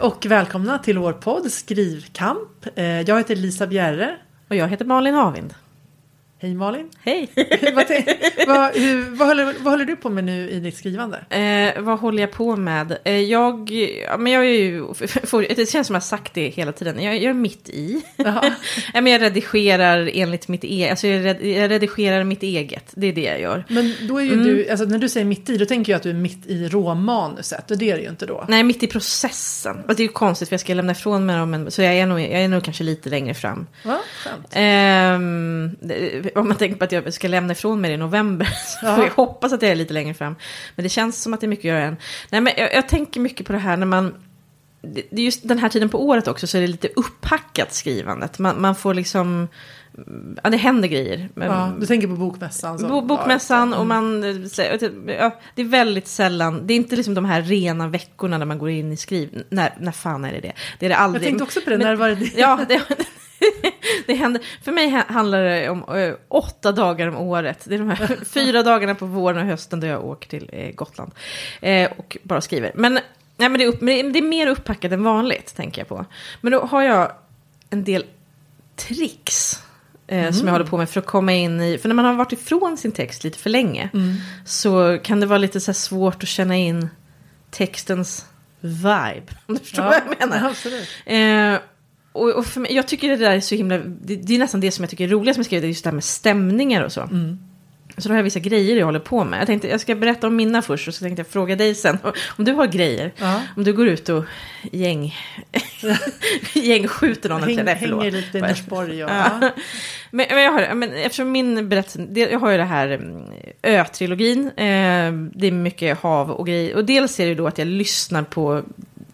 och välkomna till vår podd Skrivkamp. Eh, jag heter Lisa Bjerre. Och jag heter Malin Havind. Hej Malin. Hej! vad, vad, hur, vad, håller, vad håller du på med nu i ditt skrivande? eh, vad håller jag på med? Eh, jag, ja, men jag är ju, får, det känns som jag har sagt det hela tiden. Jag, jag är mitt i. Ja, men jag redigerar enligt mitt eget, alltså jag, red, jag redigerar mitt eget. Det är det jag gör. Men då är ju du, alltså när du säger mitt i, då tänker jag att du är mitt i råmanuset. Och det är det ju inte då. Nej, mitt i processen. Och det är ju konstigt för jag ska lämna ifrån mig dem, så jag är, nog, jag är nog kanske lite längre fram. Va? Skönt. Det- om man tänker på att jag ska lämna ifrån mig det i november. Så Ja. får jag hoppas att jag är lite längre fram. Men det känns som att det är mycket att göra än. Nej, men jag, jag tänker mycket på det här när man... Det det är just den här tiden på året också så är det lite upphackat skrivandet. Man, man får liksom... Ja, det händer grejer. Ja, du tänker på bokmässan. Bo- Bokmässan och man, så- ja, det är väldigt sällan, det är inte liksom de här rena veckorna när man går in i skriv, när, när fan är det det? Det är det aldrig. Jag tänkte också på det, Men- när var det det? Ja, det, det händer. För mig ha- handlar det om eh, åtta dagar om året. Det är de här fyra dagarna på våren och hösten då jag åker till eh, Gotland. Eh, och bara skriver. Men, nej, men, det är upp, men det är mer upppackat än vanligt, tänker jag på. Men då har jag en del tricks. Eh, Som jag håller på med för att komma in i, för när man har varit ifrån sin text lite för länge. Så kan det vara lite så svårt att känna in textens vibe. Om du förstår vad jag menar. Absolut. Eh, och, och mig, jag tycker det där är så himla, det, det är nästan det som jag tycker är roligast med skrivet, det är just det här med stämningar och så. Mm. Så då har jag vissa grejer jag håller på med. Jag tänkte jag ska berätta om mina först och så tänkte jag fråga dig sen om du har grejer. Ja. Om du går ut och gäng, gängskjuter någon. Häng, Nej, förlåt. hänger lite i Norsborg. Ja. ja. Men, men, jag har, men eftersom min berättelse, jag har ju det här mm, Ö-trilogin, eh, det är mycket hav och grejer. Och dels är det då att jag lyssnar på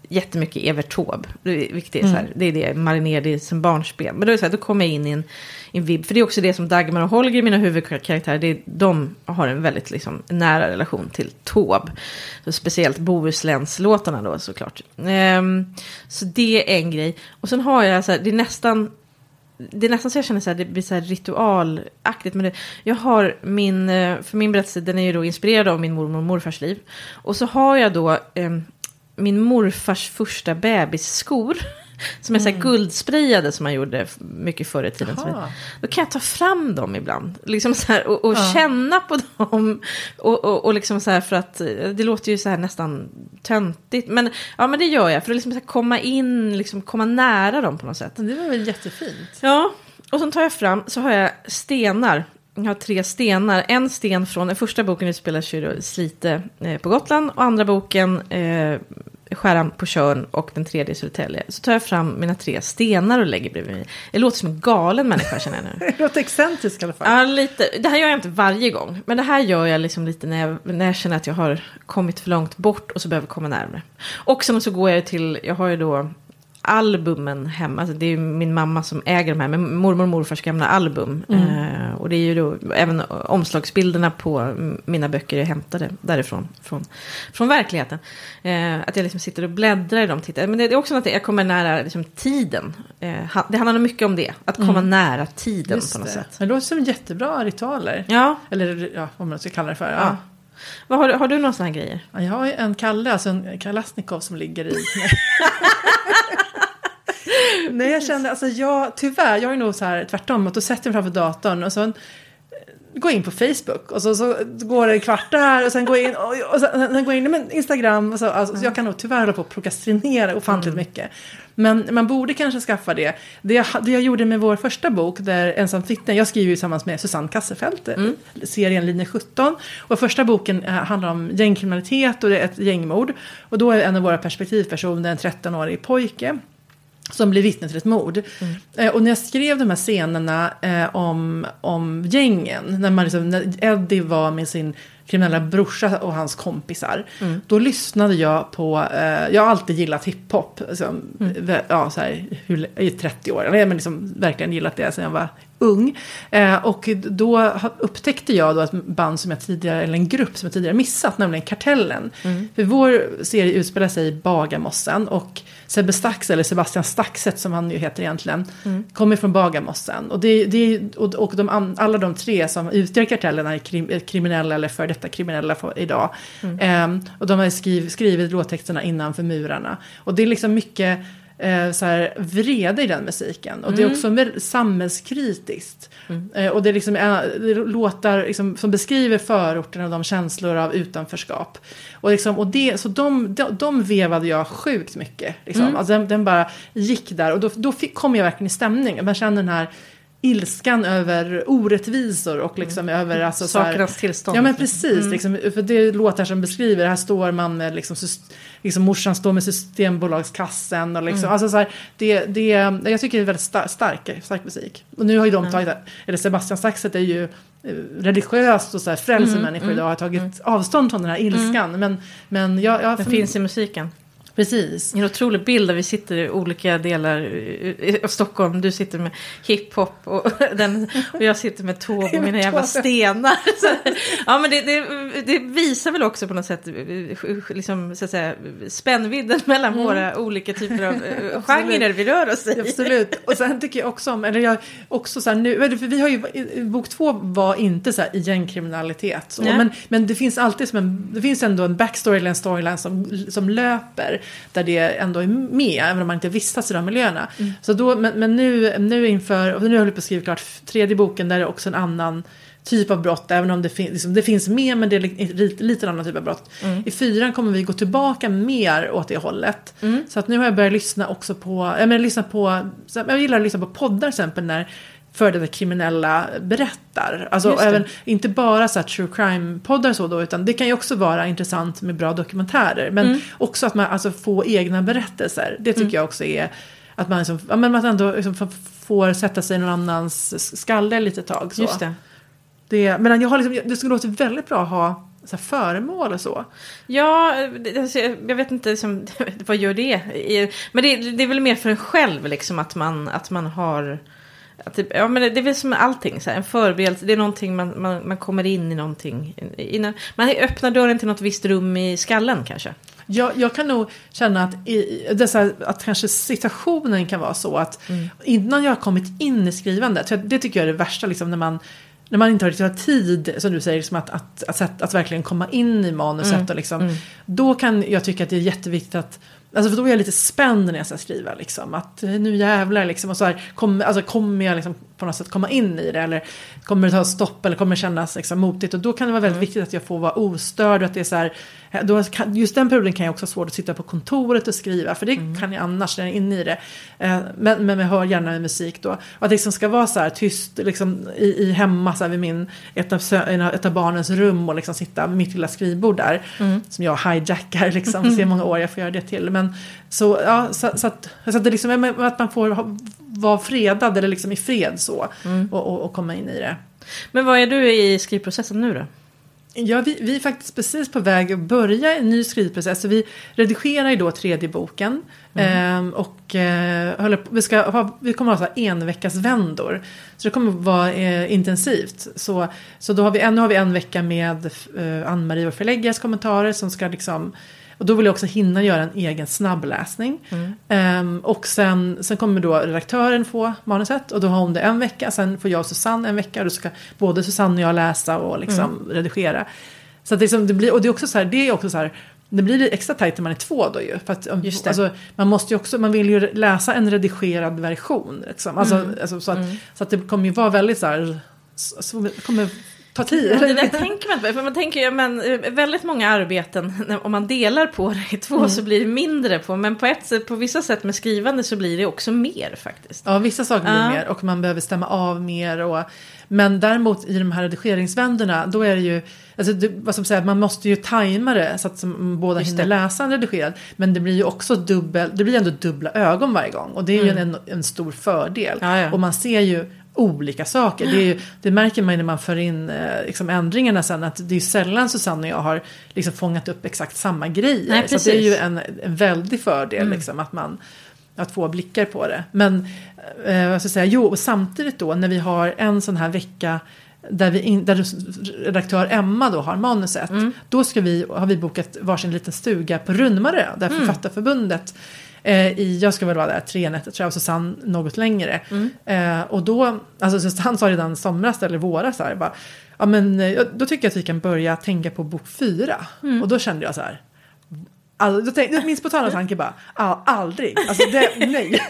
jättemycket Evert Taube, vilket är så här, det är det, marinerad i som barnspel. Men då är så här, då kommer jag in i en, i en vibb, för det är också det som Dagmar och Holger, mina huvudkaraktärer, det är, de har en väldigt liksom, nära relation till Taube. Så speciellt Bohusläns-låtarna då såklart. Ehm, så det är en grej. Och sen har jag så här, det är nästan det är nästan så jag känner så här, det blir så här ritualaktigt. Men det, jag har min, eh, för min berättelse, den är ju då inspirerad av min mormor och morfars liv. Och så har jag då eh, min morfars första bebisskor. Som är så här guldsprayade som man gjorde mycket förr i tiden. Jaha. Då kan jag ta fram dem ibland. Liksom så här, och och Ja. känna på dem. Och, och, och liksom så här för att, det låter ju så här nästan töntigt. Men, ja, men det gör jag för att liksom så komma in, liksom komma nära dem på något sätt. Det var väl jättefint. Ja, och sen tar jag fram, så har jag stenar. Jag har tre stenar. En sten från, den första boken utspelar sig i Slite eh, på Gotland. Och andra boken, eh, Skäran på Tjörn och den tredje i Södertälje. Så tar jag fram mina tre stenar och lägger bredvid mig. Jag låter som en galen människa känner jag nu. Det låter excentriskt i alla fall. Ja, lite. Det här gör jag inte varje gång. Men det här gör jag liksom lite när jag, när jag känner att jag har kommit för långt bort och så behöver komma närmare. Och sen så går jag till, jag har ju då albumen hemma. Alltså det är ju min mamma som äger de här, med mormor och morfars gamla album. Eh, och det är ju då, även omslagsbilderna på mm, mina böcker är hämtade därifrån, från, från verkligheten. Eh, att jag liksom sitter och bläddrar i dem. Tittar. Men det är också något, jag kommer nära liksom, tiden. Eh, det handlar mycket om det, att komma nära tiden Just på något det. sätt. Det låter som jättebra ritualer. Ja, Eller ja, vad man ska kalla det för. Ja. Ja. Vad har, du- har du några sådana här grejer? Ja, jag har en Kalle, alltså en Kalasnikov som ligger i. Nej, jag kände, alltså jag, tyvärr, jag är nog så här tvärtom, att då sätter jag mig framför datorn och så går jag in på Facebook och så, så går det en kvart där och sen går jag in och, och sen, sen går in men Instagram och så, alltså, så jag kan nog tyvärr hålla på att prokrastinera ofantligt mycket. Men man borde kanske skaffa det. Det jag, det jag gjorde med vår första bok, där Ensam vittne, jag skriver ju tillsammans med Susanne Kasselfelt, serien Linje 17. Och första boken eh, handlar om gängkriminalitet och det är ett gängmord. Och då är en av våra perspektivpersoner en 13-årig pojke som blir vittne till ett mord. Eh, och när jag skrev de här scenerna eh, om, om gängen, när, man liksom, när Eddie var med sin kriminella brorsa och hans kompisar, då lyssnade jag på, eh, jag har alltid gillat hiphop, alltså, vä- ja, så här, hur, i 30 år, men liksom verkligen gillat det sedan jag var ung. Eh, och då upptäckte jag då ett band som jag tidigare, eller en grupp som jag tidigare missat, nämligen Kartellen. För vår serie utspelar sig i Bagarmossen och Sebbe Stax, eller Sebastian Staxet som han ju heter egentligen, kommer från Bagarmossen. Och, det, det, och, och de, alla de tre som utgör Kartellen är krim, är kriminella eller för detta kriminella för, idag. Ehm, och de har skriv, skrivit låttexterna innanför murarna. Och det är liksom mycket eh, så här, vrede i den musiken. Och det är också mer samhällskritiskt. Eh, och det är liksom eh, det låtar liksom, som beskriver förorten och de känslor av utanförskap. Och, liksom, och det, så de, de, de vevade jag sjukt mycket. Liksom. Alltså, den, den bara gick där och då, då fick, kom jag verkligen i stämning. Man känner den här ilskan över orättvisor och liksom över alltså, så här- Sakernas tillstånd. Ja men precis, liksom, för det låtar som beskriver, här står man med liksom, liksom morsan står med systembolagskassen och liksom, alltså så här, det, det, jag tycker det är väldigt star- stark, stark musik. Och nu har ju de tagit, eller Sebastian Saxet är ju eh, religiöst och så här frälser människor idag har tagit avstånd från den här ilskan. Men, men jag, jag Den finns i musiken. Precis. En otrolig bild där vi sitter i olika delar i- av Stockholm. Du sitter med hiphop och, den, och jag sitter med tåg och mina jävla stenar. Så, ja, men det, det, det visar väl också på något sätt liksom, så att säga, spännvidden mellan våra olika typer av eh, genrer vi rör oss i. Absolut. Och sen tycker jag också om, eller jag också så här nu, för vi har ju, i- i bok två var inte så här gängkriminalitet. Så, men, men det finns alltid som en, det finns ändå en backstory eller en storyline som, som löper. Där det ändå är med, även om man inte vistas i de miljöerna. Så då, men, men nu, nu inför, och nu håller jag på att skriva klart tredje boken där det är också en annan typ av brott, även om det, fin- liksom, det finns med, men det är li- lite, lite annan typ av brott. I fyran kommer vi gå tillbaka mer åt det hållet. Så att nu har jag börjat lyssna också på, jag menar lyssna på, jag gillar att lyssna på poddar till exempel när före detta kriminella berättar. Alltså även, inte bara så true crime-poddar så då, utan det kan ju också vara intressant med bra dokumentärer. Men Mm. också att man alltså får egna berättelser. Det tycker jag också är att man, liksom, ja, men man ändå liksom får- sätta sig i någon annans skalle lite tag. Så. Just det. Det, men jag har liksom, det skulle låta väldigt bra att ha så föremål och så. Ja, alltså, jag vet inte liksom, vad gör det? Men det, det är väl mer för en själv liksom att man, att man har... Det, ja, men det, är väl som allting, så här, en förberedelse, det är någonting man, man, man kommer in i någonting. Innan, man öppnar dörren till något visst rum i skallen kanske. Jag, jag kan nog känna att, i, här, att kanske situationen kan vara så att innan jag har kommit in i skrivandet, för det tycker jag är det värsta liksom, när man när man inte har riktigt har tid, som du säger, liksom att, att, att, att, verkligen komma in i manuset. Och liksom, Då kan jag tycka att det är jätteviktigt att Alltså för då är jag lite spänd när jag ska skriva. Liksom, att nu jävlar liksom. Och så här, kom, alltså, kommer jag liksom på något sätt komma in i det? Eller kommer det ta stopp? Eller kommer det kännas liksom, motigt? Och då kan det vara väldigt viktigt att jag får vara ostörd. Och att det är så här, eh, då kan, just den perioden kan jag också ha svårt att sitta på kontoret och skriva. För det kan jag annars när jag är inne i det. Eh, men, men jag hör gärna med musik då. Och att det liksom ska vara så här tyst liksom, i, i hemma så här, vid min, ett, av, ett av barnens rum. Och liksom sitta vid mitt lilla skrivbord där. Som jag hijackar liksom. Se hur många år jag får göra det till. Men så, ja, så, så, att, så att, det liksom, att man får vara fredad eller liksom i fred så. Och, och, och komma in i det. Men vad är du i skrivprocessen nu då? Ja, vi, vi är faktiskt precis på väg att börja en ny skrivprocess. Så vi redigerar ju då tredje boken. Och eh, håller på, vi, ska ha, vi kommer att ha så en veckas vändor. Så det kommer att vara eh, intensivt. Så, så då har vi, en, nu har vi en vecka med eh, Ann-Marie och förläggares kommentarer som ska liksom och då vill jag också hinna göra en egen snabbläsning. Ehm, och sen, sen kommer då redaktören få manuset och då har hon det en vecka. Sen får jag och Susanne en vecka och då ska både Susanne och jag läsa och liksom redigera. Så att det, liksom, det blir, och det är också så här, det är också så här, det blir extra tajt när man är två då ju. För att. Alltså, man måste ju också, man vill ju läsa en redigerad version. Liksom. Alltså, alltså, så, att, så att det kommer ju vara väldigt så här, så, kommer ta tid. Ja, det där tänker man inte. För man tänker ju, men eh, väldigt många arbeten, om man delar på det i två så blir det mindre på. Men på, ett, sätt- på vissa sätt med skrivande så blir det också mer faktiskt. Ja, vissa saker blir Ja. mer och man behöver stämma av mer. Och, men däremot i de här redigeringsvänderna, då är det ju, alltså det, vad som säger, man måste ju tajma det så att som båda Just hinner det. läsa en redigerad. Men det blir ju också dubbel, det blir ändå dubbla ögon varje gång och det är ju en, en stor fördel. Mm. Ja. Och man ser ju olika saker. Det, ju, det märker man ju när man för in eh, liksom ändringarna sen att det är sällan Susanne och jag har liksom fångat upp exakt samma grejer. Nej, så det är ju en, en väldig fördel Mm. liksom att man har två blickar på det. Men eh, vad ska jag säga, jo, och samtidigt då när vi har en sån här vecka där, vi in, där redaktör Emma då har manuset. Mm. Då ska vi, har vi bokat varsin liten stuga på Runmarö där Mm. Författarförbundet eh, i, jag ska väl vara där tre nätter tror jag och Susanne något längre. Mm. Eh, och då, alltså Susanne sa redan somras eller våras så här, bara, ja men eh, då tycker jag att vi kan börja tänka på bok fyra. Mm. Och då kände jag så här, Alltså, då tänkte, min spontana tanke bara, ah, aldrig. Alltså det, nej.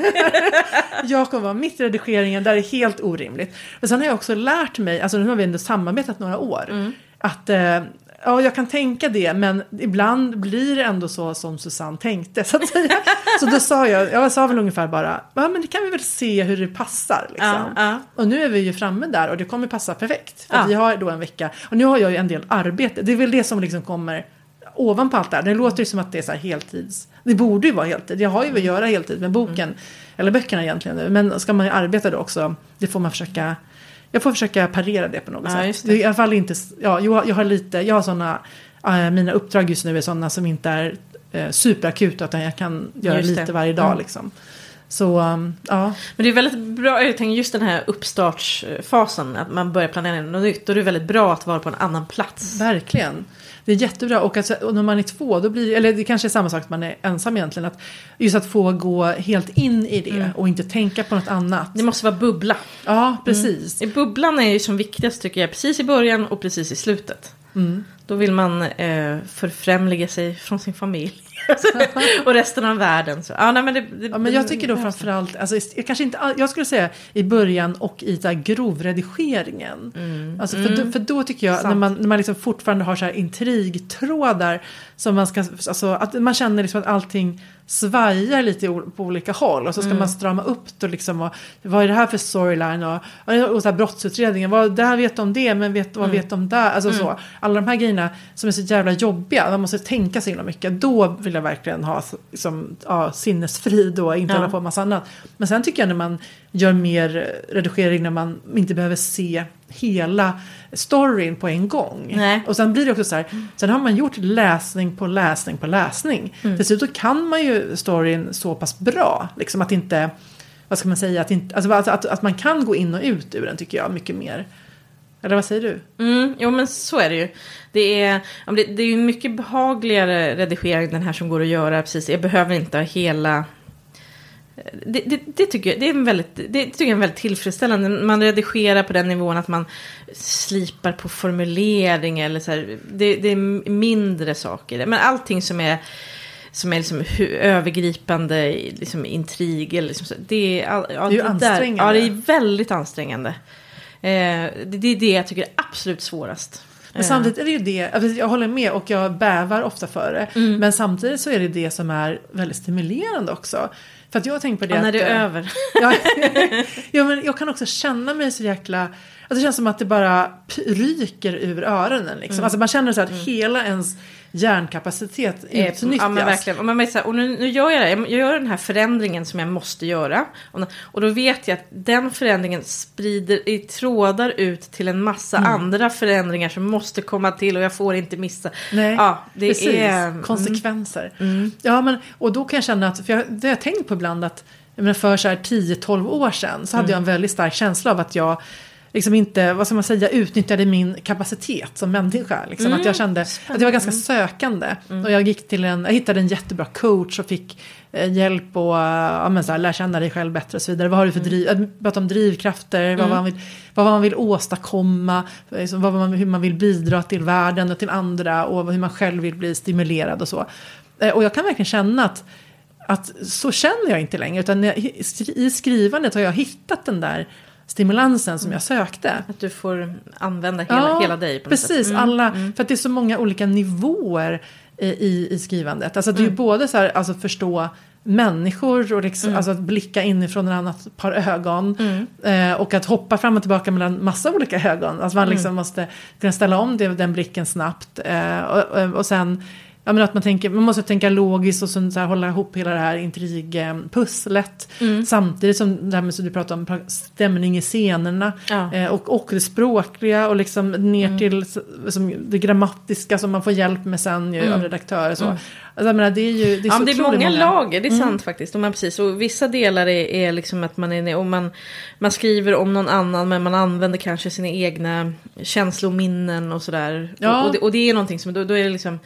jag kommer vara mitt i redigeringen, där är helt orimligt. Men sen har jag också lärt mig, alltså nu har vi ändå samarbetat några år, att eh, ja, jag kan tänka det, men ibland blir det ändå så som Susanne tänkte. Så, att säga. så då sa jag, jag sa väl ungefär bara, ja men det kan vi väl se hur det passar. Liksom. Ja, ja. Och nu är vi ju framme där och det kommer passa perfekt. Ja. vi har då en vecka, och nu har jag ju en del arbete, det är väl det som liksom kommer ovanpå allt det här. Det låter ju som att det är så här heltids, det borde ju vara heltid. Jag har ju att göra heltid med boken, eller böckerna egentligen nu. Men ska man ju arbeta då också, det får man försöka jag får försöka parera det på något Ja, sätt. det. Det I alla fall inte, ja, jag, har lite, jag har sådana, äh, mina uppdrag just nu är sådana som inte är äh, superakuta utan jag kan göra Just det. lite varje dag Mm. liksom. Så, um, ja. Men det är väldigt bra, jag tänker just den här uppstartsfasen, att man börjar planera något nytt. Då är det väldigt bra att vara på en annan plats. Verkligen. Det är jättebra. Och, alltså, och när man är två, då blir eller det kanske är samma sak att man är ensam egentligen. Att just att få gå helt in i det och inte tänka på något annat. Det måste vara bubbla. Ja, precis. I bubblan är ju som viktigast tycker jag, precis i början och precis i slutet. Mm. Då vill man eh, förfrämliga sig från sin familj. och resten av världen. Så, ja, nej, men det, det, Ja, men jag tycker då det- framförallt, alltså, jag, kanske inte, jag skulle säga i början och i så här grovredigeringen. Alltså, för, då, för då tycker jag, när Sant. man, när man liksom fortfarande har så här intrigtrådar, som man ska, alltså, att man känner liksom att allting svajar lite på olika håll och så ska man strama upp det liksom, och, vad är det här för storyline och, och så här brottsutredningen, vad, där vet de det men vet, vad vet de där, alltså så. Alla de här grejerna som är så jävla jobbiga, man måste tänka så himla mycket, då vill jag verkligen ha liksom, ja, sinnesfrid och inte Ja. hålla på med massa annat. Men sen tycker jag när man gör mer redigering när man inte behöver se hela storyn på en gång. Nej. Och sen blir det också så här, sen har man gjort läsning på läsning på läsning. Mm. Dessutom kan man ju storyn så pass bra, liksom att inte, vad ska man säga, att, inte, alltså att, att, att man kan gå in och ut ur den tycker jag mycket mer. Eller vad säger du? Mm, jo men så är det ju. Det är, det, är ju mycket behagligare redigering den här som går att göra. Precis, jag behöver inte ha hela... Det, det, det, tycker jag, det, är en väldigt, det tycker jag är väldigt tillfredsställande. Man redigerar på den nivån att man slipar på formulering eller så här. Det, det är mindre saker. Men allting som är som är liksom övergripande liksom intrig. Eller liksom det, är, all- ja, Det är ju där- ansträngande. Ja, det är väldigt ansträngande. Eh, det, är det jag tycker är absolut svårast. Men Eh, samtidigt är det ju det, alltså jag håller med och jag bävar ofta för det. Mm. Men samtidigt så är det det som är väldigt stimulerande också. För att jag tänker på det ja, när det är eh, över. Ja, ja, men jag kan också känna mig så jäkla... Alltså det känns som att det bara ryker ur öronen. Liksom. Mm. Alltså man känner så att hela ens hjärnkapacitet Eh, utnyttjas. Ja men verkligen. Och, man vet så här, och nu, nu gör jag det. Jag gör den här förändringen som jag måste göra. Och, då vet jag att den förändringen sprider i trådar ut till en massa Mm. andra förändringar som måste komma till och jag får inte missa. Nej, ja, det precis. är... mm. Konsekvenser. Ja, men, och då kan jag känna att, för jag, det har jag tänkt på ibland att menar, för så här 10-12 år sedan så hade jag en väldigt stark känsla av att jag liksom inte, vad ska man säga, utnyttjade min kapacitet som människa. Liksom. Att jag kände att jag var ganska sökande. Och jag gick till en, jag hittade en jättebra coach och fick eh, hjälp och ja, men så här, lära känna dig själv bättre och så vidare. Vad har du för driv, att prata om drivkrafter, vad, man vill, vad man vill åstadkomma, liksom, vad man, hur man vill bidra till världen och till andra och hur man själv vill bli stimulerad och så. Eh, Och jag kan verkligen känna att att så känner jag inte längre. Utan i skrivandet har jag hittat den där stimulansen som jag sökte. Att du får använda hela, hela dig på något precis. Mm. Alla, För att det är så många olika nivåer i, i, skrivandet. Alltså det är ju både så här, alltså förstå människor och liksom, alltså att blicka inifrån ett annat par ögon. Eh, och att hoppa fram och tillbaka mellan massa olika ögon. Alltså man liksom måste kunna ställa om det, den blicken snabbt. Eh, och- och sen Ja, men att man, tänker, man måste tänka logiskt och så, så här, hålla ihop hela det här intrigpusslet. Mm. Samtidigt som det här med som du pratar om stämning i scenerna. Ja. Eh, och, och det språkliga och liksom ner Mm. till som det grammatiska som man får hjälp med sen ju, Mm. av redaktörer. Så. Alltså, jag menar, det är ju det är Ja, det är otroligt många, lager, det är sant faktiskt. Och, man, precis, och vissa delar är, är liksom att man, är, och man, man skriver om någon annan men man använder kanske sina egna känslominnen och sådär. Ja. Och, och, det, och det är någonting som, då, då är det liksom,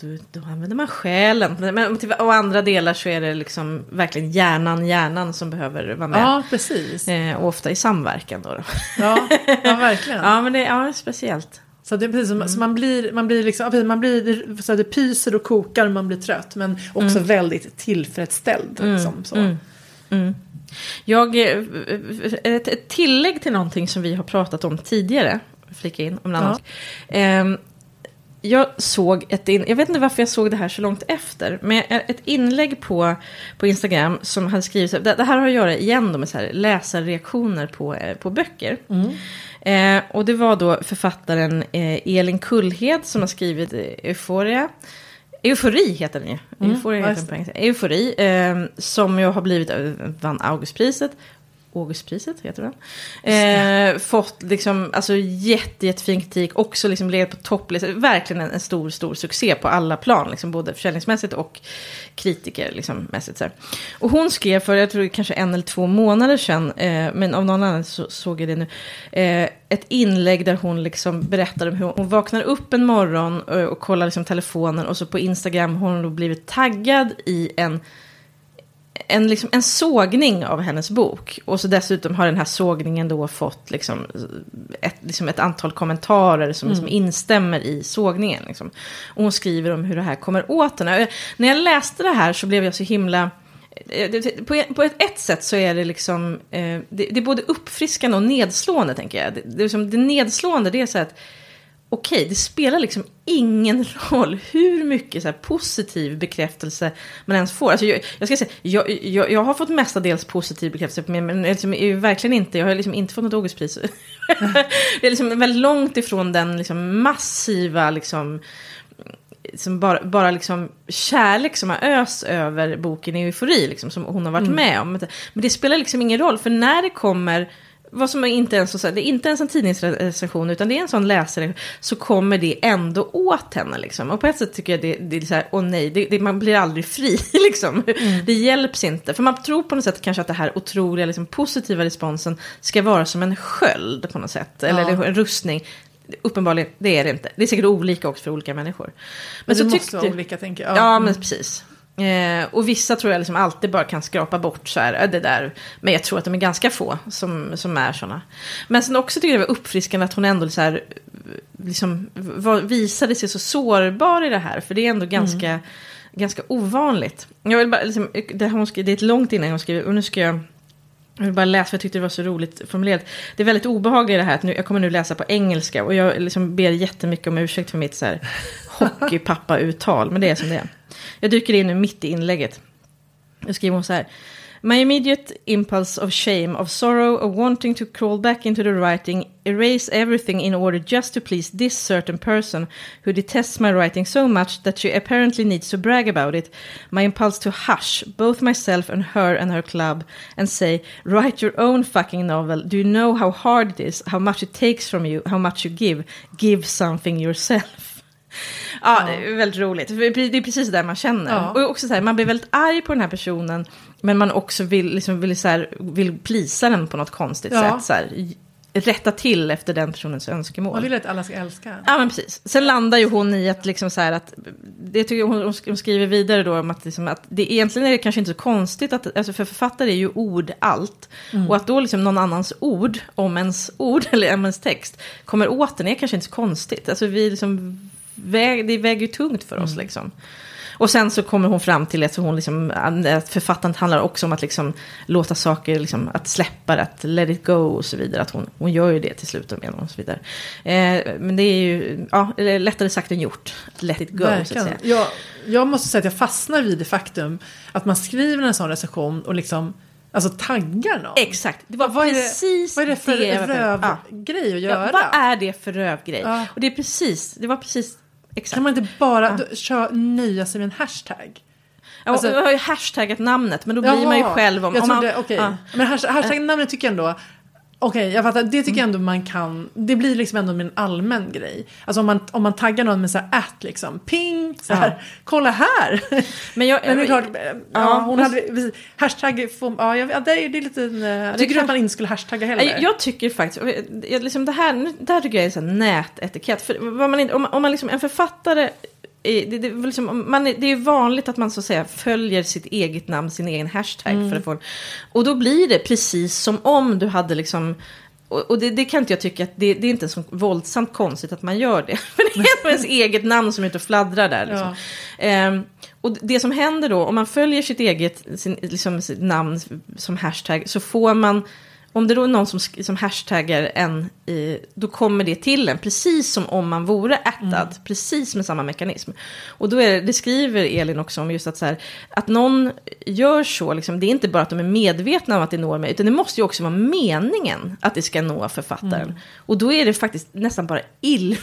då, då använder man själen. Men till, och andra delar så är det liksom verkligen hjärnan, hjärnan som behöver vara med. Ja, precis. Eh, och ofta i samverkan då. då. Ja, ja verkligen. Ja, men det ja, är speciellt. Så det är precis som, så man blir, man blir liksom, ja, man blir, så det pyser och kokar, man blir trött. Men också väldigt tillfredsställd. Liksom, så. Jag, eh, ett, ett tillägg till någonting som vi har pratat om tidigare, flika in om annan Ja. sak. Jag såg ett in, jag vet inte varför jag såg det här så långt efter, men ett inlägg på, på Instagram som hade skrivits, det, det här har att göra igen då med så här läsarreaktioner på, eh, på böcker. Eh, och det var då författaren eh, Elin Kullhed som har skrivit eh, Euphoria. Eufori heter den ju. Euphoria ja, heter den på engelska. Eufori, eh, som ju har blivit, eh, vann Augustpriset. Augustpriset heter det. Eh, fått liksom, alltså jätte, jättefin kritik, också liksom legat på topplistan. Verkligen en, en stor, stor succé på alla plan, liksom, både försäljningsmässigt och kritiker liksom, mässigt. Så här. Och hon skrev för, jag tror kanske en eller två månader sedan, eh, men av någon annan så såg jag det nu, eh, ett inlägg där hon liksom berättade om hur hon vaknar upp en morgon och, och kollar liksom telefonen och så på Instagram har hon då blivit taggad i en en, liksom, en sågning av hennes bok. Och så dessutom har den här sågningen då fått liksom, ett, liksom ett antal kommentarer som liksom instämmer i sågningen. Liksom. Och hon skriver om hur det här kommer åt henne. När jag läste det här så blev jag så himla... eh, På ett, på ett, ett sätt så är det liksom, eh, det, det är både uppfriskande och nedslående tänker jag. Det, liksom, det nedslående det är så att okej, det spelar liksom ingen roll hur mycket så positiv bekräftelse man ens får. Alltså jag, jag ska säga, jag, jag, jag har fått mestadels positiv bekräftelse mig, men liksom, är ju verkligen inte, jag har liksom inte fått något Augustpris. det är liksom väldigt långt ifrån den liksom massiva, liksom, som bara, bara liksom kärlek som har ös över boken i eufori, liksom, som hon har varit med om. Men det spelar liksom ingen roll, för när det kommer vad som är inte ens, så- det är inte ens en tidningsrecension utan det är en sån läsare så kommer det ändå åt henne. Liksom. Och på ett sätt tycker jag det, det är så här, åh nej, det, det, man blir aldrig fri. Liksom. Det hjälps inte. För man tror på något sätt kanske att det här otroliga liksom, positiva responsen ska vara som en sköld på något sätt. Eller Ja. en rustning. Uppenbarligen, det är det inte. Det är säkert olika också för olika människor. Men, Men det så måste tyckte, vara olika tänker jag. Ja, men precis. Eh, och vissa tror jag liksom alltid bara kan skrapa bort så här, "Äh, det där. Men jag tror att de är ganska få som, som är sådana. Men sen också tycker jag det var uppfriskande att hon ändå så här, liksom, var, visade sig så sårbar i det här. För det är ändå ganska, ganska ovanligt. Jag vill bara, liksom, det, hon skrev, det är ett långt innan hon skriver, och nu ska jag jag vill bara läsa för jag tyckte det var så roligt formulerat. Det är väldigt obehagligt det här att nu, jag kommer nu läsa på engelska och jag liksom ber jättemycket om ursäkt för mitt så här hockeypappa-uttal, men det är som det är. Jag dyker in nu mitt i inlägget. Jag skriver hon så här. My immediate impulse of shame, of sorrow, of wanting to crawl back into the writing, erase everything in order just to please this certain person who detests my writing so much that she apparently needs to brag about it. My impulse to hush both myself and her and her club and say, write your own fucking novel. Do you know how hard it is, how much it takes from you, how much you give? Give something yourself. Ja, är väldigt roligt. Det är precis det man känner. Ja. Och också så här, man blir väldigt arg på den här personen. Men man också vill, liksom, vill, så här, vill plisa den på något konstigt Ja. sätt. Så här, rätta till efter den personens önskemål. Man vill att alla ska älska. Ja men precis. Sen landar ju hon i att liksom så här att, det tycker hon, hon sk- hon skriver vidare då om att, liksom att det egentligen är det kanske inte så konstigt att, alltså för författare är ju ord allt. Och att då liksom någon annans ord, om ens ord eller om ens text, kommer åt den är kanske inte så konstigt. Alltså vi liksom, väg, det väger ju tungt för oss liksom. Och sen så kommer hon fram till att, hon liksom, att författandet handlar också om att liksom låta saker, liksom, att släppa det, att let it go och så vidare. Att hon, hon gör ju det till slut och och så vidare. Eh, men det är ju ja, lättare sagt än gjort. Let it go så att säga. Jag, jag måste säga att jag fastnar vid det faktum att man skriver en sån recension och liksom alltså taggar någon. Exakt, det var Vad är det- precis Vad är det för på- Ja. rövgrej att göra? Ja, vad är det för rövgrej? Ja. Och det är precis, det var precis exakt. Kan man inte bara kör, nöja sig med en hashtag? Ja, alltså- jag har ju hashtaggat namnet, men då blir man ju Jaha, själv om... Jag om man, okej. ja. Men hashtag, hashtag-namnet tycker jag ändå... Okej, jag fattar. Det tycker jag ändå man kan... Det blir liksom ändå en allmän grej. Alltså om man, om man taggar någon med så här att liksom. Ping! Så här, Ja. Kolla här! Men jag, Men det är klart, ja, Ja, hon hade... Hashtag... Ja, jag, ja, det är, det är lite... en, Tycker du att man inte skulle hashtagga heller? Nej, Jag tycker faktiskt, jag, liksom det, här, det här tycker jag är så här nätetikett. För vad man, om, man- om man liksom, en författare, det, det, liksom, om man, det är vanligt att man så att säga följer sitt eget namn, sin egen hashtag. Mm. För att få, och då blir det precis som om du hade liksom och det, det kan inte jag tycka att det, det är inte så våldsamt konstigt att man gör det. För det är ens eget namn som är ute och fladdrar där. Liksom. Ehm, och det som händer då, om man följer sitt eget sin, liksom, sitt namn som hashtag, så får man, om det då är någon som, som hashtaggar en, i, då kommer det till en, precis som om man vore attad, precis med samma mekanism. Och då är det, det skriver Elin också om just att så här, att någon gör så, liksom, det är inte bara att de är medvetna om att det når mig, utan det måste ju också vara meningen att det ska nå författaren. Och då är det faktiskt nästan bara ill.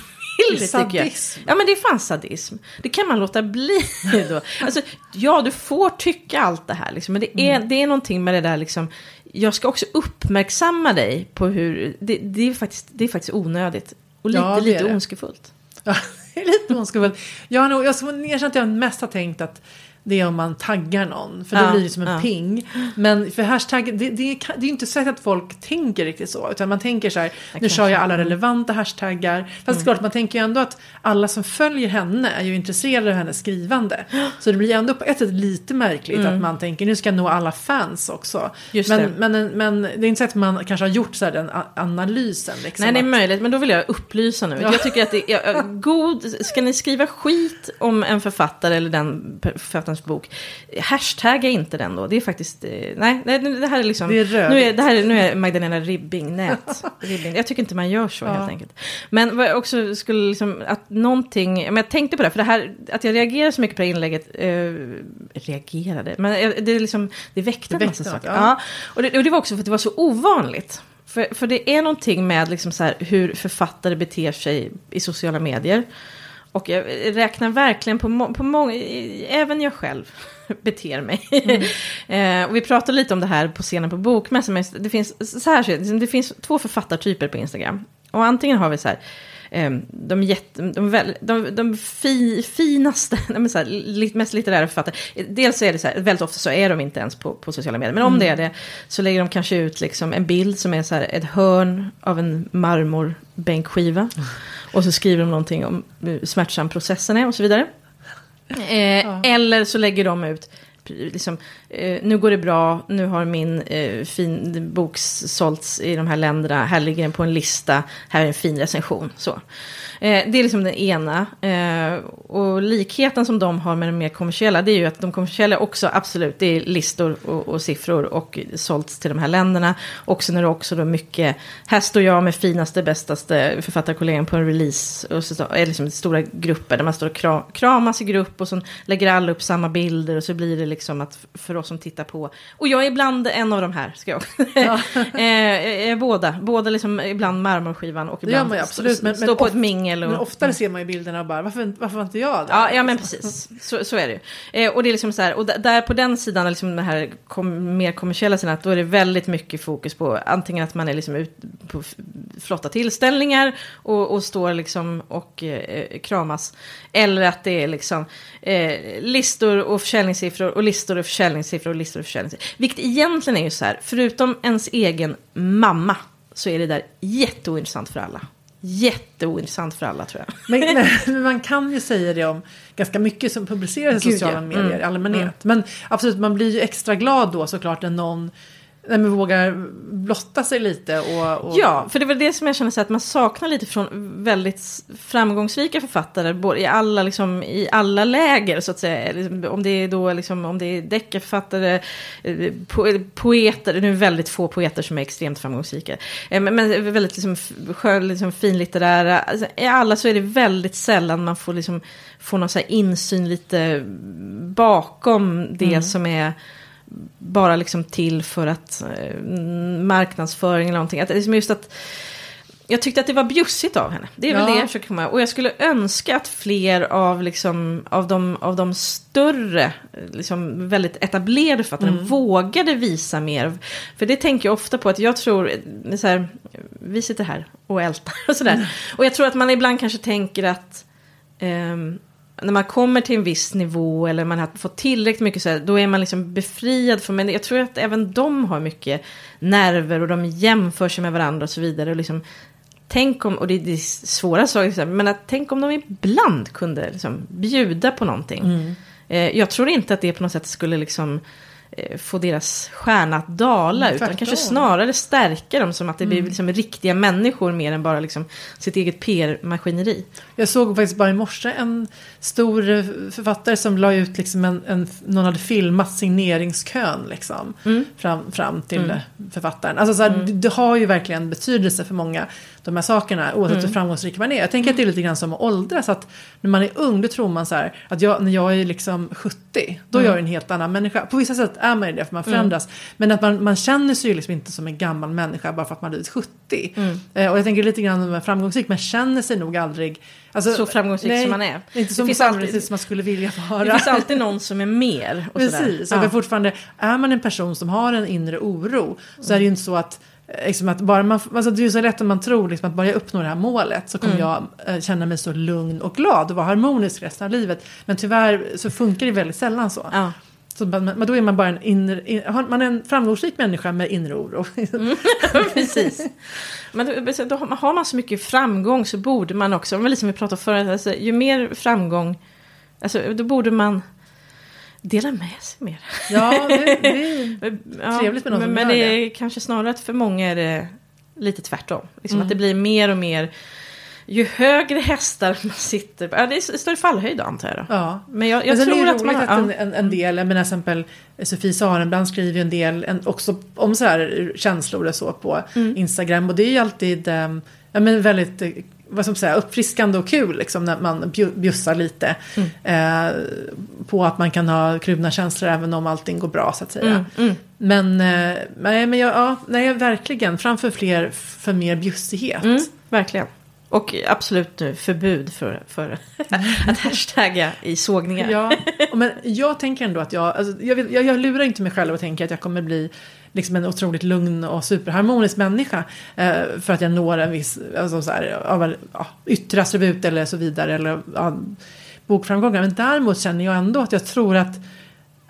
Sadism. Ja men det är fan sadism. Det kan man låta bli då. Alltså, ja du får tycka allt det här liksom, men det är, det är någonting med det där liksom. Jag ska också uppmärksamma dig på hur, det, det, är, faktiskt, det är faktiskt onödigt. Och lite, Ja, lite ondskefullt. Ja, lite ondskefullt. Jag har nog, jag ska erkänna att jag mest har tänkt att det är om man taggar någon. För då Ja, blir det som en ja. ping. Men för hashtag, det, det, är- det är inte säkert att folk tänker riktigt så. Utan man tänker så här, nu kanske. kör jag alla relevanta hashtaggar. Fast Mm. klart, man tänker ju ändå att alla som följer henne är ju intresserade av hennes skrivande. Så det blir ändå på ett sätt lite märkligt att man tänker, nu ska jag nå alla fans också. Mm. Just men, det. Men, men det är inte så att man kanske har gjort så den analysen. Liksom, Nej, det är möjligt, men då vill jag upplysa nu. Ja. Jag tycker att det är god, ska ni skriva skit om en författare eller den författarens bok, hashtagga inte den då. Det är faktiskt, eh, nej, nej det här är liksom, Det är nu är, det här är, nu är Magdalena Ribbing, nät. Ribbing. Jag tycker inte man gör så Ja. helt enkelt. Men vad jag också skulle liksom, att någonting, men jag tänkte på det, för det här, att jag reagerade så mycket på det här inlägget, eh, reagerade, men det, är liksom, det väckte Det en massa väckte något, saker. ja. Ja. Och, det, och det var också för att det var så ovanligt. För, för det är någonting med liksom så här, hur författare beter sig i sociala medier. Och jag räknar verkligen på, må, på många, även jag själv beter mig. eh, och vi pratade lite om det här på scenen på Bokmässan, det finns, så här, det, liksom, det finns två författartyper på Instagram. Och antingen har vi så här, eh, de, jätte, de, väl, de, de fi, finaste, så här, mest litterära författare. Dels är det så här, väldigt ofta så är de inte ens på, på sociala medier. Men om det är det så lägger de kanske ut liksom en bild som är så här, ett hörn av en marmorbänkskiva. Och så skriver de någonting om hur smärtsam processen är och så vidare. Eh, Eller så lägger de ut, liksom, eh, nu går det bra, nu har min eh, fin bok sålts i de här länderna, här ligger den på en lista, här är en fin recension. Så. Eh, det är liksom den ena. Eh, och likheten som de har med de mer kommersiella, det är ju att de kommersiella också, absolut, det är listor och, och siffror och sålts till de här länderna. Och sen är det också då mycket, här står jag med finaste, bästaste författarkollegan på en release. Och så är det liksom stora grupper där man står och kram, kramas i grupp och så lägger alla upp samma bilder och så blir det liksom att för oss som tittar på. Och jag är ibland en av de här, ska jag. eh, eh, båda, båda liksom ibland marmorskivan och ibland ju absolut, men- stå men på ett mingel. Och, Men oftare ser man ju bilderna och bara, varför, varför var inte jag där? Ja, ja men precis. Så, så är det ju. Eh, och det är liksom så här, och där på den sidan, liksom den här kom, mer kommersiella sidan, att då är det väldigt mycket fokus på antingen att man är liksom ut på flotta tillställningar och, och står liksom och eh, kramas. Eller att det är liksom eh, listor och försäljningssiffror och listor och försäljningssiffror och listor och försäljningssiffror. Vilket egentligen är ju så här, förutom ens egen mamma så är det där jätteointressant för alla. Jätteointressant för alla tror jag. Men, men, man kan ju säga det om ganska mycket som publiceras i sociala ja. medier Mm. i allmänhet. Men absolut, man blir ju extra glad då såklart när någon nej, men vågar blotta sig lite. Och, och Ja, för det var det som jag känner så att man saknar lite från väldigt framgångsrika författare både i alla, liksom, i alla läger så att säga. Liksom, Om det är då liksom, om det är deckarförfattare, eh, po poeter, nu är väldigt få poeter som är extremt framgångsrika. Eh, Men, men väldigt liksom, skön, liksom, finlitterära, alltså, i alla så är det väldigt sällan man får, liksom, får någon så insyn lite bakom det som är bara liksom till för att eh, marknadsföring eller någonting. Att, det är liksom just att jag tyckte att det var bjussigt av henne. Det är väl Ja. det jag försöker komma. Och jag skulle önska att fler av, liksom, av, de, av de större, liksom, väldigt etablerade författarna Mm. vågade visa mer. För det tänker jag ofta på att jag tror, är så här, vi sitter här och ältar och sådär. Mm. Och jag tror att man ibland kanske tänker att ehm, när man kommer till en viss nivå eller man har fått tillräckligt mycket så här, då är man liksom befriad från, men jag tror att även de har mycket nerver och de jämför sig med varandra och så vidare. Och liksom, tänk om, och det, det är svåra saker, men att tänk om de ibland kunde liksom bjuda på någonting. Mm. Eh, jag tror inte att det på något sätt skulle liksom få deras stjärna att dala, Mm, utan tvärtom. kanske snarare stärka dem som att det blir Mm. liksom riktiga människor mer än bara liksom sitt eget PR-maskineri. Jag såg faktiskt bara i morse en stor eh, författare som la ut liksom en, en någon hade filmat signeringskön liksom. Mm. Fram, fram till Mm. eh, författaren. Alltså så här, det, det har ju verkligen betydelse för många de här sakerna oavsett Mm. hur framgångsrik man är. Jag tänker att det är lite grann som att åldras. Att när man är ung då tror man så här att jag, när jag är liksom 70 då är Mm. jag en helt annan människa. På vissa sätt är man ju det för man förändras. Men att man, man känner sig ju liksom inte som en gammal människa bara för att man blivit 70. Mm. Eh, och jag tänker lite grann om framgångsrik men känner sig nog aldrig Alltså, Så framgångsrik nej, som man är. Inte Det som framgångsrik alltid- som man skulle vilja vara. Det finns alltid någon som är mer. Och sådär. Precis, och Ja. det fortfarande, är man en person som har en inre oro så är det ju inte så att Liksom att bara man, alltså det är så lätt att man tror liksom att bara jag uppnår det här målet så kommer Mm. jag eh, känna mig så lugn och glad och vara harmonisk resten av livet. Men tyvärr så funkar det väldigt sällan så. Ja. så man, men då är man bara en inre, in, man är en framgångsrik människa med inre oro. Precis. Men då, då har man- har man så mycket framgång så borde man också, men liksom vi pratade förut, alltså, ju mer framgång, alltså, då borde man dela med sig mer. ja, det, det är Ja, Trevligt med någon men, som men gör det är kanske snarare att för många är det lite tvärtom. Liksom Mm. Att det blir mer och mer, ju högre hästar man sitter på, ja det är större fallhöjd antar jag då. Ja. Men jag, Men jag är tror att man... att ja. en, en, en del, jag menar till exempel Sofie Sarenbrant skriver ju en del en, också om så här känslor och så på Mm. Instagram. Och det är ju alltid eh, ja, men väldigt eh, vad man säga, uppfriskande och kul liksom, när man bju- bjussar lite Mm. eh, på att man kan ha kluvna känslor även om allting går bra så att säga. Mm, mm. Men, eh, nej, men jag, ja, nej, verkligen framför fler för mer bjussighet. Mm, verkligen. Och absolut nu förbud för, för att hashtagga i sågningar. Ja, men jag tänker ändå att jag, alltså, jag, vill, jag, jag lurar inte mig själv och tänker att jag kommer bli liksom en otroligt lugn och superharmonisk människa. Eh, för att jag når en viss, alltså, så här, av, ja, yttre attribut eller så vidare. Eller ja, bokframgångar. Men däremot känner jag ändå att jag tror att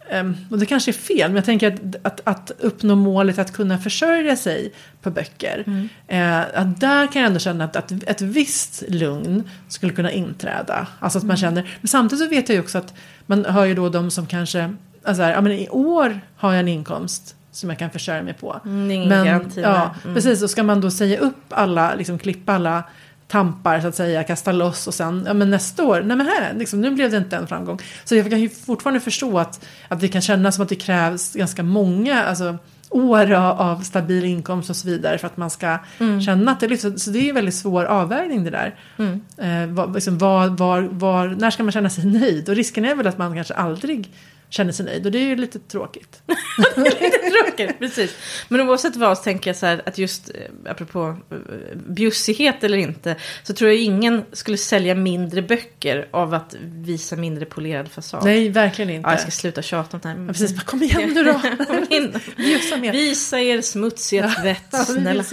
ehm, och det kanske är fel, men jag tänker att, att, att uppnå målet att kunna försörja sig på böcker. Mm. Eh, att där kan jag ändå känna att, att ett visst lugn skulle kunna inträda. Alltså att man känner, men samtidigt så vet jag ju också att man hör ju då de som kanske, alltså här, ja men i år har jag en inkomst som jag kan försörja mig på. Mm, Men, garanti. ja, Mm. precis. Och ska man då säga upp alla, liksom klippa alla tampar så att säga, kasta loss och sen, ja men nästa år, nej men här, liksom, nu blev det inte en framgång. Så jag kan ju fortfarande förstå att, att det kan kännas som att det krävs ganska många, alltså år av, stabil inkomst och så vidare för att man ska Mm. känna att det lyfts. Så det är en väldigt svår avvägning det där. Mm. Eh, vad, liksom, var, var, var, när ska man känna sig nöjd? Och risken är väl att man kanske aldrig känner sig nöjd och det är ju lite tråkigt. Lite tråkigt, precis. Men oavsett vad så tänker jag så här att just eh, apropå eh, bjussighet eller inte så tror jag ingen skulle sälja mindre böcker av att visa mindre polerad fasad. Nej, verkligen inte. Ja, jag ska sluta tjata om det här. Ja, precis, bara, kom igen nu då. Kom in. Bjussa mer. Visa er smutsiga tvätt, Ja, snälla.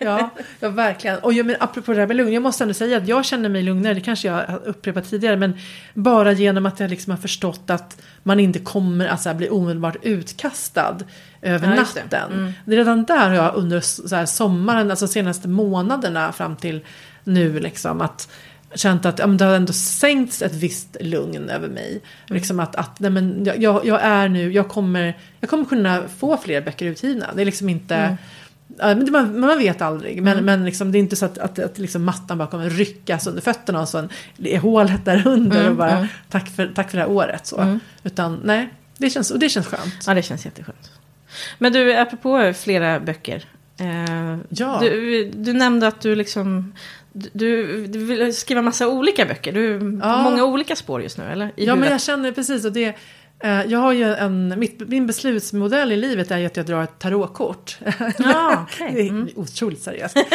Ja, ja verkligen. Och jag, men apropå det här med lugn, jag måste ändå säga att jag känner mig lugnare, det kanske jag har upprepat tidigare, men bara genom att jag liksom har förstått att man inte kommer att så här, bli omedelbart utkastad över Ja, natten. Mm. Redan där har jag under så här, sommaren, alltså senaste månaderna fram till nu, liksom att känt att ja, men det har ändå sänkts ett visst lugn över mig. Mm. Liksom att, att nej, men jag- jag, jag är nu, jag kommer, jag kommer kunna få fler böcker utgivna. Det är liksom inte Mm. Men man, man vet aldrig. Men, men liksom, det är inte så att, att, att liksom mattan bara kommer ryckas under fötterna och så är hålet där under Mm, och bara mm. tack, för, tack för det här året. Så. Mm. Utan nej, det känns, och det känns skönt. Ja, det känns jätteskönt. Men du, apropå flera böcker. Eh, Ja. du, du nämnde att du liksom... Du, du vill skriva massa olika böcker. Du är på Ja. många olika spår just nu, eller? I Ja, men huvudet. jag känner precis och det Jag har ju en, mitt, min beslutsmodell i livet är ju att jag drar ett tarotkort. Ja, okej. Det är Mm. otroligt seriöst.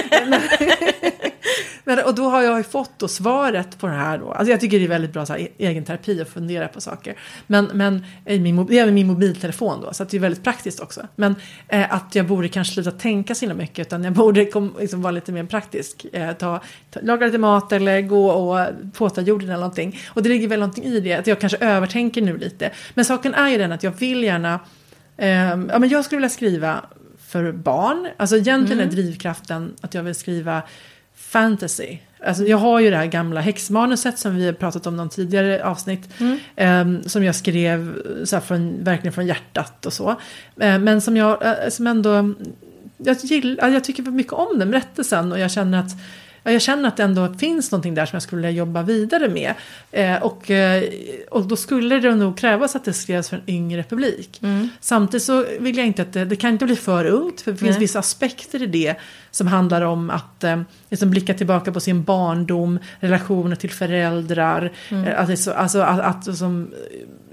Men, och då har jag ju fått då svaret på det här då. Alltså jag tycker det är väldigt bra så här, e- egen terapi att fundera på saker. Men, men min, det är min mobiltelefon då, så det är väldigt praktiskt också. Men eh, att jag borde kanske sluta tänka så himla mycket, utan jag borde kom, liksom vara lite mer praktisk. Eh, ta, ta, laga lite mat eller gå och påta jorden eller någonting. Och det ligger väl någonting i det, att jag kanske övertänker nu lite. Men saken är ju den att jag vill gärna, eh, ja men jag skulle vilja skriva för barn. Alltså egentligen är drivkraften att jag vill skriva fantasy. Alltså jag har ju det här gamla häxmanuset som vi har pratat om någon tidigare avsnitt. ehm, som jag skrev så från, verkligen från hjärtat och så. Eh, men som jag eh, som ändå... Jag, gillar, jag tycker mycket om den berättelsen och jag känner att jag känner att det ändå finns någonting där som jag skulle vilja jobba vidare med. Eh, och, eh, och då skulle det nog krävas att det skrevs för en yngre publik. Samtidigt så vill jag inte att det, det kan inte bli för ungt. För det finns Nej. vissa aspekter i det som handlar om att eh, liksom blicka tillbaka på sin barndom, relationer till föräldrar. Eh, att så, alltså att, att som,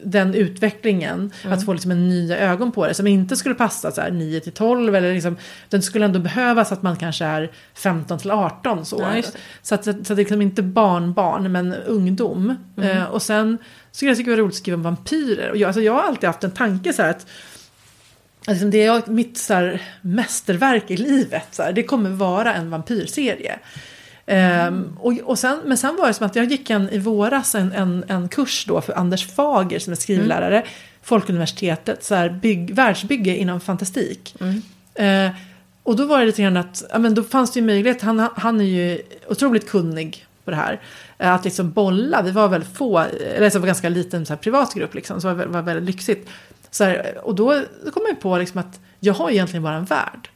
den utvecklingen, att få liksom en nya ögon på det som inte skulle passa så här 9 till 12 eller liksom, den skulle ändå behövas att man kanske är 15 till 18 så. Ja, så, att, så att det är liksom inte barnbarn men ungdom. Eh, och sen skulle jag tycka det var roligt att skriva om vampyrer. Och jag, alltså jag har alltid haft en tanke så här att Alltså det är mitt så här, mästerverk i livet. Så här, det kommer vara en vampyrserie. Ehm, och, och sen, men sen var det som att jag gick en, i våras en, en, en kurs då för Anders Fager som är skrivlärare. Folkuniversitetet, så här, bygg, världsbygge inom fantastik. Eh, och då var det lite grann att, ja, men då fanns det ju möjlighet, han, han är ju otroligt kunnig på det här. eh, Att liksom bolla, vi var väl få, eller så var ganska liten så här, privat grupp liksom, så det var, var väldigt lyxigt. Så här, och då, då kom jag på liksom att jag har egentligen bara en värld.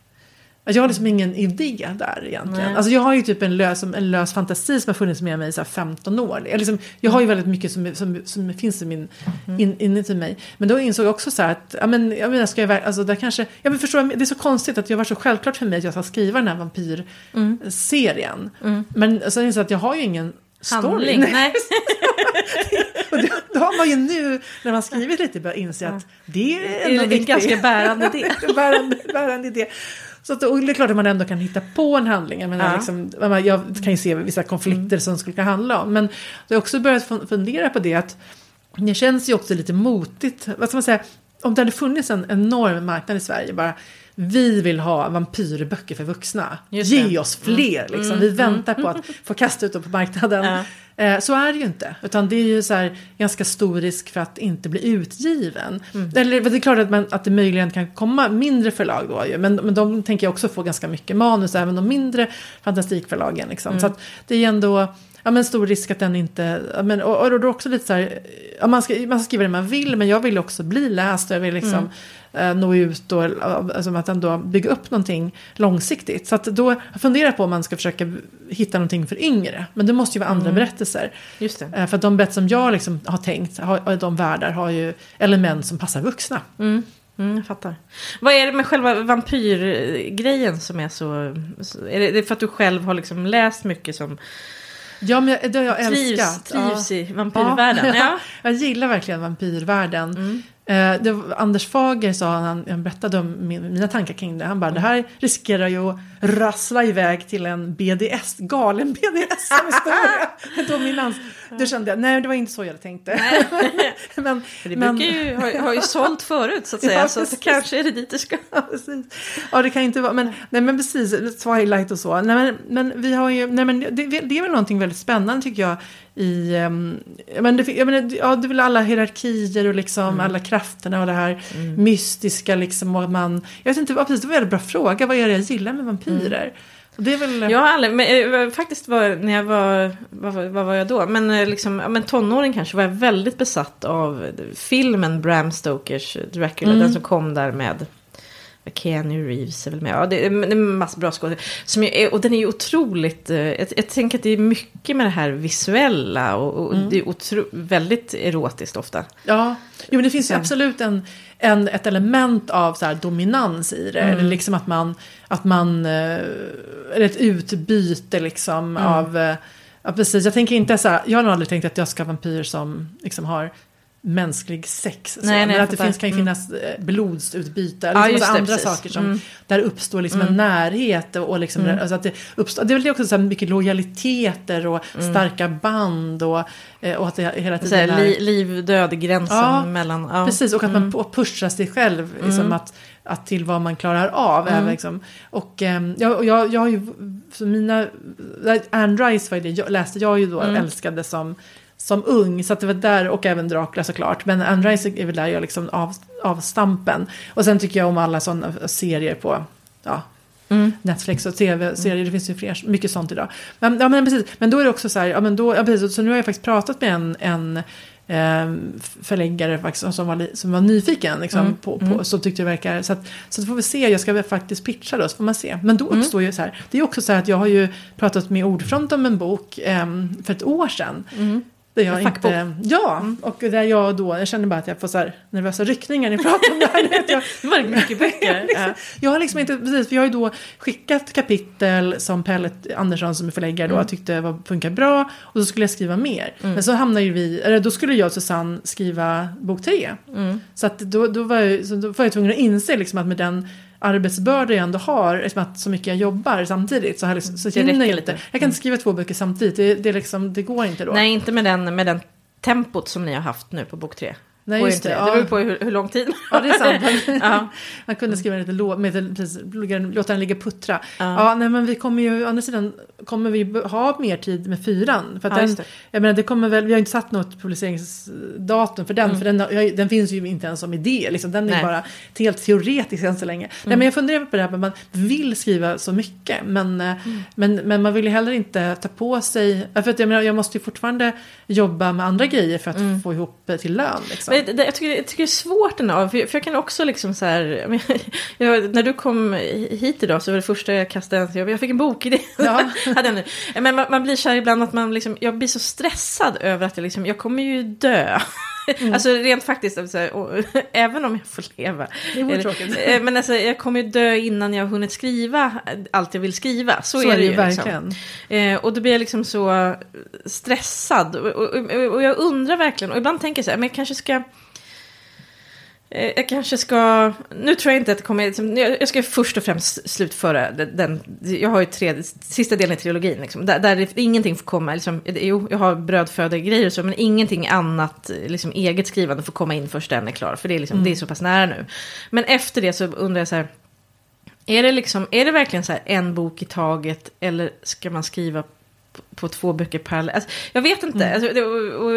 Jag har liksom ingen idé där egentligen. Nej. Alltså jag har ju typ en lös, en lös fantasi som har funnits med mig i så här 15 år. Jag, liksom, jag har ju väldigt mycket som, som, som finns i min, in, inuti mig. Men då insåg jag också så här att, ja men, jag menar, ska jag, alltså där kanske, jag men förstår, det är så konstigt att det var så självklart för mig att jag ska skriva den här vampyrserien. Men sen insåg jag att jag har ju ingen story. Handling. Nej. Och då, då har man ju nu, när man skrivit lite, börjat inse att det är Det ändå är en ganska bärande idé. bärande, bärande idé. Så att, och det är klart att man ändå kan hitta på en handling. Jag, menar, Ja. liksom, jag kan ju se vissa konflikter som skulle kunna handla om. Men jag har också börjat fun- fundera på det att det känns ju också lite motigt. Vad ska man säga? Om det hade funnits en enorm marknad i Sverige bara vi vill ha vampyrböcker för vuxna. Ge oss fler. Liksom. Vi väntar på att få kasta ut dem på marknaden. Eh, Så är det ju inte. Utan det är ju så här ganska stor risk för att inte bli utgiven. Eller det är klart att, man, att det möjligen kan komma mindre förlag då ju. Men, men de tänker jag också få ganska mycket manus. Även de mindre fantastikförlagen. Liksom. Så att det är ju ändå ja, men stor risk att den inte... Ja, men, och, och då också lite så här... Ja, man, ska, man ska skriva det man vill. Men jag vill också bli läst. Och jag vill liksom eh, nå ut och alltså, att ändå bygga upp någonting långsiktigt. Så att då jag funderar på om man ska försöka hitta någonting för yngre. Men det måste ju vara andra berättelser. Just. Eh, För att de berättelser som jag liksom har tänkt, har, de världar har ju element som passar vuxna. Mm, jag fattar. Vad är det med själva vampyrgrejen som är så... så är det, det är för att du själv har liksom läst mycket som Ja, men jag, det har jag trivs, älskat. trivs ja. i vampyrvärlden? Ja. Jag gillar verkligen vampyrvärlden. Eh, det Anders Fager sa, han, han berättade om min, mina tankar kring det, han bara det här riskerar ju att rassla iväg till en BDS, galen BDS-historia. Dominans. Då kände jag, nej det var inte så jag tänkte. men, Det men- brukar ju, har, har ju sålt förut så att säga. Ja, så att kanske är det dit det ska. Ja, precis. Ja, det kan inte vara, men, nej, men precis, Twilight och så. Nej, men, men vi har ju, nej, men det, det är väl någonting väldigt spännande tycker jag i, um, men det, jag menar, ja, det är väl alla hierarkier och liksom alla krafterna och det här mystiska liksom och man, jag vet inte, ja, precis, det var en väldigt bra fråga, vad är det jag gillar med vampyrer? Och det är väl, Jag har aldrig, men, eh, faktiskt var, när jag var, vad, var- vad var jag då? Men eh, liksom, men tonåring kanske var jag väldigt besatt av filmen Bram Stokers Dracula. Den som kom där med Keanu Reeves är väl med. Ja, det, är- en massa bra skådespelare. Och den är ju otroligt, eh, jag, jag tänker att det är mycket med det här visuella och, och det är otro, väldigt erotiskt ofta. Ja, jo, men det finns ju absolut en, en, ett element av så dominans i det. Eller liksom att man, att man, eh, eller ett utbyte liksom av, eh, ja precis, jag tänker inte så här, jag har nog aldrig tänkt att jag ska ha vampyr som liksom har mänsklig sex. Så. Nej, nej, men att det finns, kan ju Mm. finnas eh, blodsutbyte, Ja, liksom just massa det, andra precis. saker som, Mm. där uppstår liksom en närhet och, och liksom, alltså att det uppstår, det är väl också så här mycket lojaliteter och starka band och, eh, och att det hela Så tiden här, är... li, liv-död-gränsen Ja, mellan... Ja. Precis, och att Mm. man på- pushar sig själv liksom, att, att till vad man klarar av. Mm. Är liksom. Och ehm, jag, jag, jag har ju, så mina, Anne Rice var det, jag, läste jag ju då, Mm. älskade som, som ung. Så att det var där, och även Dracula såklart. Men Anne Rice är väl där jag liksom av, avstampen. Och sen tycker jag om alla sådana serier på, ja, Mm. Netflix och tv-serier, det finns ju fler, mycket sånt idag. Men, ja, men precis, men då är det också så här, ja, men då, ja, precis, så nu har jag faktiskt pratat med en, en eh, förläggare faktiskt, som, var, som var nyfiken liksom, Mm, på, på, som tyckte det verkar, så, att, så att får vi se, jag ska faktiskt pitcha då, så får man se. Men då Mm. uppstår ju så här, det är också så här att jag har ju pratat med Ordfront om en bok eh, för ett år sedan. Mm. Där jag fackbok. Mm. inte, ja, och där jag då, jag känner bara att jag får så här nervösa ryckningar när jag pratar om det här. Jag, Det var mycket böcker. Ja. jag har liksom inte, precis, för jag har ju då skickat kapitel som Pelle Andersson som är förläggare då Mm. tyckte var, funkar bra och så skulle jag skriva mer. Men så hamnar ju vi, eller då skulle jag och Susanne skriva bok tre. Mm. Så att då, då, var jag, så då var jag tvungen att inse liksom att med den arbetsbörda jag ändå har, eftersom att så mycket jag jobbar samtidigt så, jag liksom, så Det hinner jag lite. inte. Jag kan inte skriva två böcker samtidigt, det, det, liksom, det går inte då. Nej, inte med den, med den tempot som ni har haft nu på bok tre. Nej, just inte det. Det Ja. beror på hur, hur lång tid. Ja, det är sant. Ja. Man kunde skriva lite låt, låta den ligga puttra. Ja. Ja. nej men vi kommer ju, å andra sidan kommer vi ha mer tid med fyran. För att Ja, den, jag menar det kommer väl, vi har inte satt något publiceringsdatum för den, för den, den finns ju inte ens som idé. Liksom, den är Mm. Nej. bara helt teoretisk än så länge. Nej men jag funderar på det här, men man vill skriva så mycket. Men, eh, Mm. men, men man vill ju heller inte ta på sig, för att jag menar jag måste ju fortfarande jobba med andra grejer för att få ihop eh, till lön. Liksom. Mm. Men det, jag, tycker, jag tycker det är svårt ändå, för, för jag kan också liksom så här, jag när du kom hit idag så var det första jag kastade, jag, jag fick en bokidé. Ja. Hade jag nu. Men man, man blir så här ibland att man liksom, jag blir så stressad över att jag liksom, jag kommer ju dö. Mm. Alltså rent faktiskt, så här, och, även om jag får leva. Det vore tråkigt. eh, Men alltså, jag kommer ju dö innan jag har hunnit skriva allt jag vill skriva. Så, Så är det ju. verkligen. Liksom. Och då blir jag liksom så stressad. Och, och, och jag undrar verkligen, och ibland tänker jag så här, men jag kanske ska... eh, Jag kanske ska, nu tror jag inte att det kommer, jag ska först och främst slutföra den, jag har ju tre, sista delen i trilogin, liksom, där, där ingenting får komma, liksom, jo, jag har brödfödegrejer och så, men ingenting annat, liksom, eget skrivande får komma in först den är klar, för det är, liksom, det är så pass nära nu. Men efter det så undrar jag så här, är det, liksom, är det verkligen så här en bok i taget eller ska man skriva på, två böcker parallellt? Alltså, jag vet inte. Alltså, det,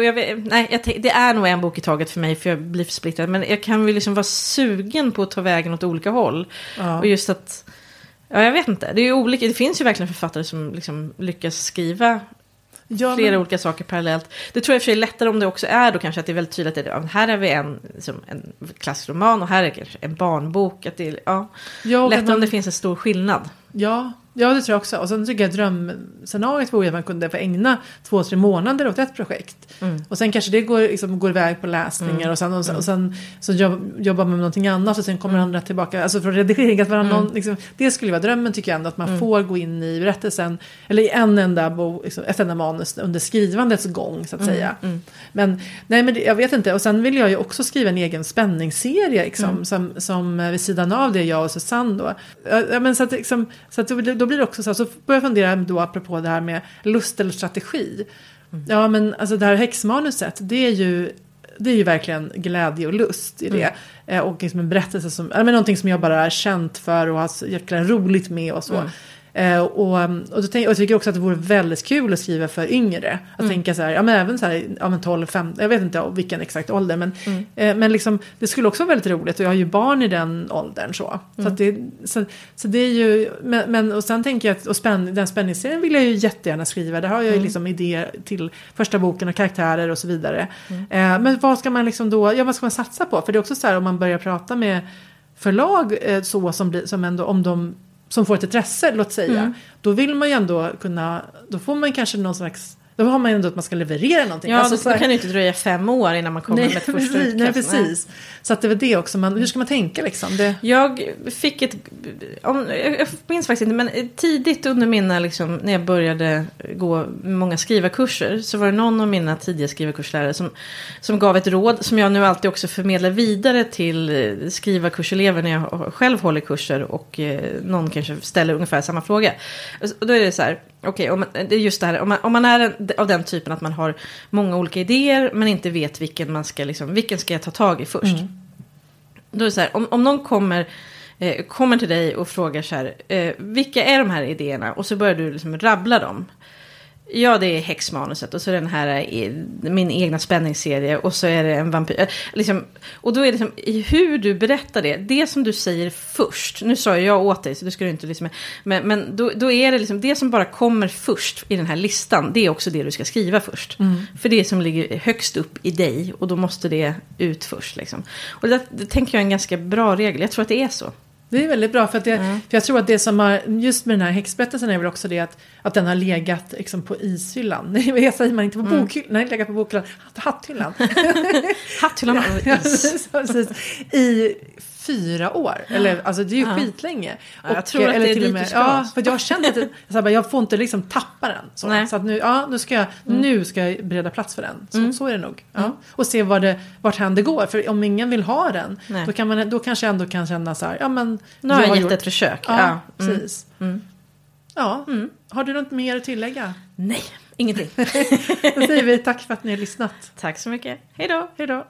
jag vet, nej, jag, det är nog en bok i taget för mig för jag blir för splittrad. Men jag kan väl liksom vara sugen på att ta vägen åt olika håll. Ja. Och just att, ja jag vet inte. Det, är olika, det finns ju verkligen författare som liksom lyckas skriva Ja, flera men- olika saker parallellt. Det tror jag i och för sig är lättare om det också är då kanske att det är väldigt tydligt att det, här har vi en, liksom, en klassisk roman och här är kanske en barnbok. Att det, är- ja. Ja, Lättare om man- det finns en stor skillnad. Ja, ja, det tror jag också. Och sen tycker jag drömscenariot vore att man kunde få ägna två, tre månader åt ett projekt. Mm. Och sen kanske det går, liksom, går iväg på läsningar och sen, och sen, och sen så jobb, jobbar man med någonting annat och sen kommer Mm. andra tillbaka. Alltså för redigering, att vara någon, liksom, det skulle vara drömmen tycker jag ändå. Att man Mm. får gå in i berättelsen, eller i en enda bo, liksom, ett enda manus under skrivandets gång så att Mm. säga. Men, nej, men det, jag vet inte. Och sen vill jag ju också skriva en egen spänningsserie liksom, Mm. som, som eh, vid sidan av det jag och Susanne då. Ja, men så att, liksom, så att då blir det också så här, så börjar jag fundera då apropå det här med lust eller strategi. Mm. Ja men alltså det här häxmanuset, det är ju det är ju verkligen glädje och lust i det. Mm. Eh, och liksom en berättelse som, men någonting som jag bara är känt för och har jäkla roligt med och så. Mm. Eh, och, och, då tänk, och jag tycker också att det vore väldigt kul att skriva för yngre. Att Mm. tänka så här, ja men även så här, ja men 12, 15, jag vet inte vilken exakt ålder. Men, Mm. eh, men liksom, det skulle också vara väldigt roligt och jag har ju barn i den åldern så. Så, Mm. det, så, så det är ju, men, men och sen tänker jag att och spänn, den spänningsserien vill jag ju jättegärna skriva. Där har jag ju Mm. liksom idéer till första boken och karaktärer och så vidare. Eh, men vad ska man liksom då, ja vad ska man satsa på? För det är också så här om man börjar prata med förlag eh, så som, blir, som ändå om de som får ett intresse, låt säga. Mm. Då vill man ju ändå kunna, då får man kanske någon slags Då har man ju ändå att man ska leverera någonting. Ja, Alltså, då så här- kan det inte dröja fem år innan man kommer nej, med ett första precis, nej, utkast. precis. Så att det var det också. Man, hur ska man tänka liksom? Det, Jag fick ett, om, jag minns faktiskt inte, men tidigt under mina, liksom, när jag började gå många skrivarkurser, så var det någon av mina tidiga skrivarkurslärare som, som gav ett råd, som jag nu alltid också förmedlar vidare till eh, skrivarkurselever när jag själv håller kurser och eh, någon kanske ställer ungefär samma fråga. Och då är det så här, okej, man- det är just det här, om man, om man är en, av den typen att man har många olika idéer, men inte vet vilken man ska, liksom, vilken ska jag ta tag i först. Då är det så här, om, om någon kommer, eh, kommer till dig och frågar så här, eh, vilka är de här idéerna? Och så börjar du liksom rabbla dem. Ja, det är häxmanuset och så den här, eh, min egna spänningsserie och så är det en vampyr. eh, Liksom, och då är det liksom, hur du berättar det, det som du säger först, nu sa jag åt dig så du du inte liksom, men, men då, då är det liksom, det som bara kommer först i den här listan, det är också det du ska skriva först. För det som ligger högst upp i dig och då måste det ut först liksom. Och det, det tänker jag är en ganska bra regel, jag tror att det är så. Det är väldigt bra. För, att det, för jag tror att det som har, just med den här häxberättelsen är väl också det att, att den har legat liksom, på ishyllan. Nej, vad säger man inte på bokhyllan? Nej, legat på bokhyllan. Hatthyllan. Hatthyllan av Ja, is. precis. I fyra år. Eller, alltså det är ju Ja. skitlänge. Ja, jag tror att det är till och dit du ska. Ja, för jag har känt att så här, jag får inte liksom tappa den. Så, Nej. Mm. så att nu, ja, nu, ska jag, nu ska jag bereda plats för den. Så, så är det nog. Ja. Och se var det, vart hän det går. För om ingen vill ha den, Nej. då, kan man, då kanske jag ändå kan känna så här, ja men. Nu har jag gett gjort- ett försök. Ja. Mm. precis. Ja, har du något mer att tillägga? Nej, ingenting. Då säger vi tack för att ni har lyssnat. Tack så mycket. Hej då. Hej då.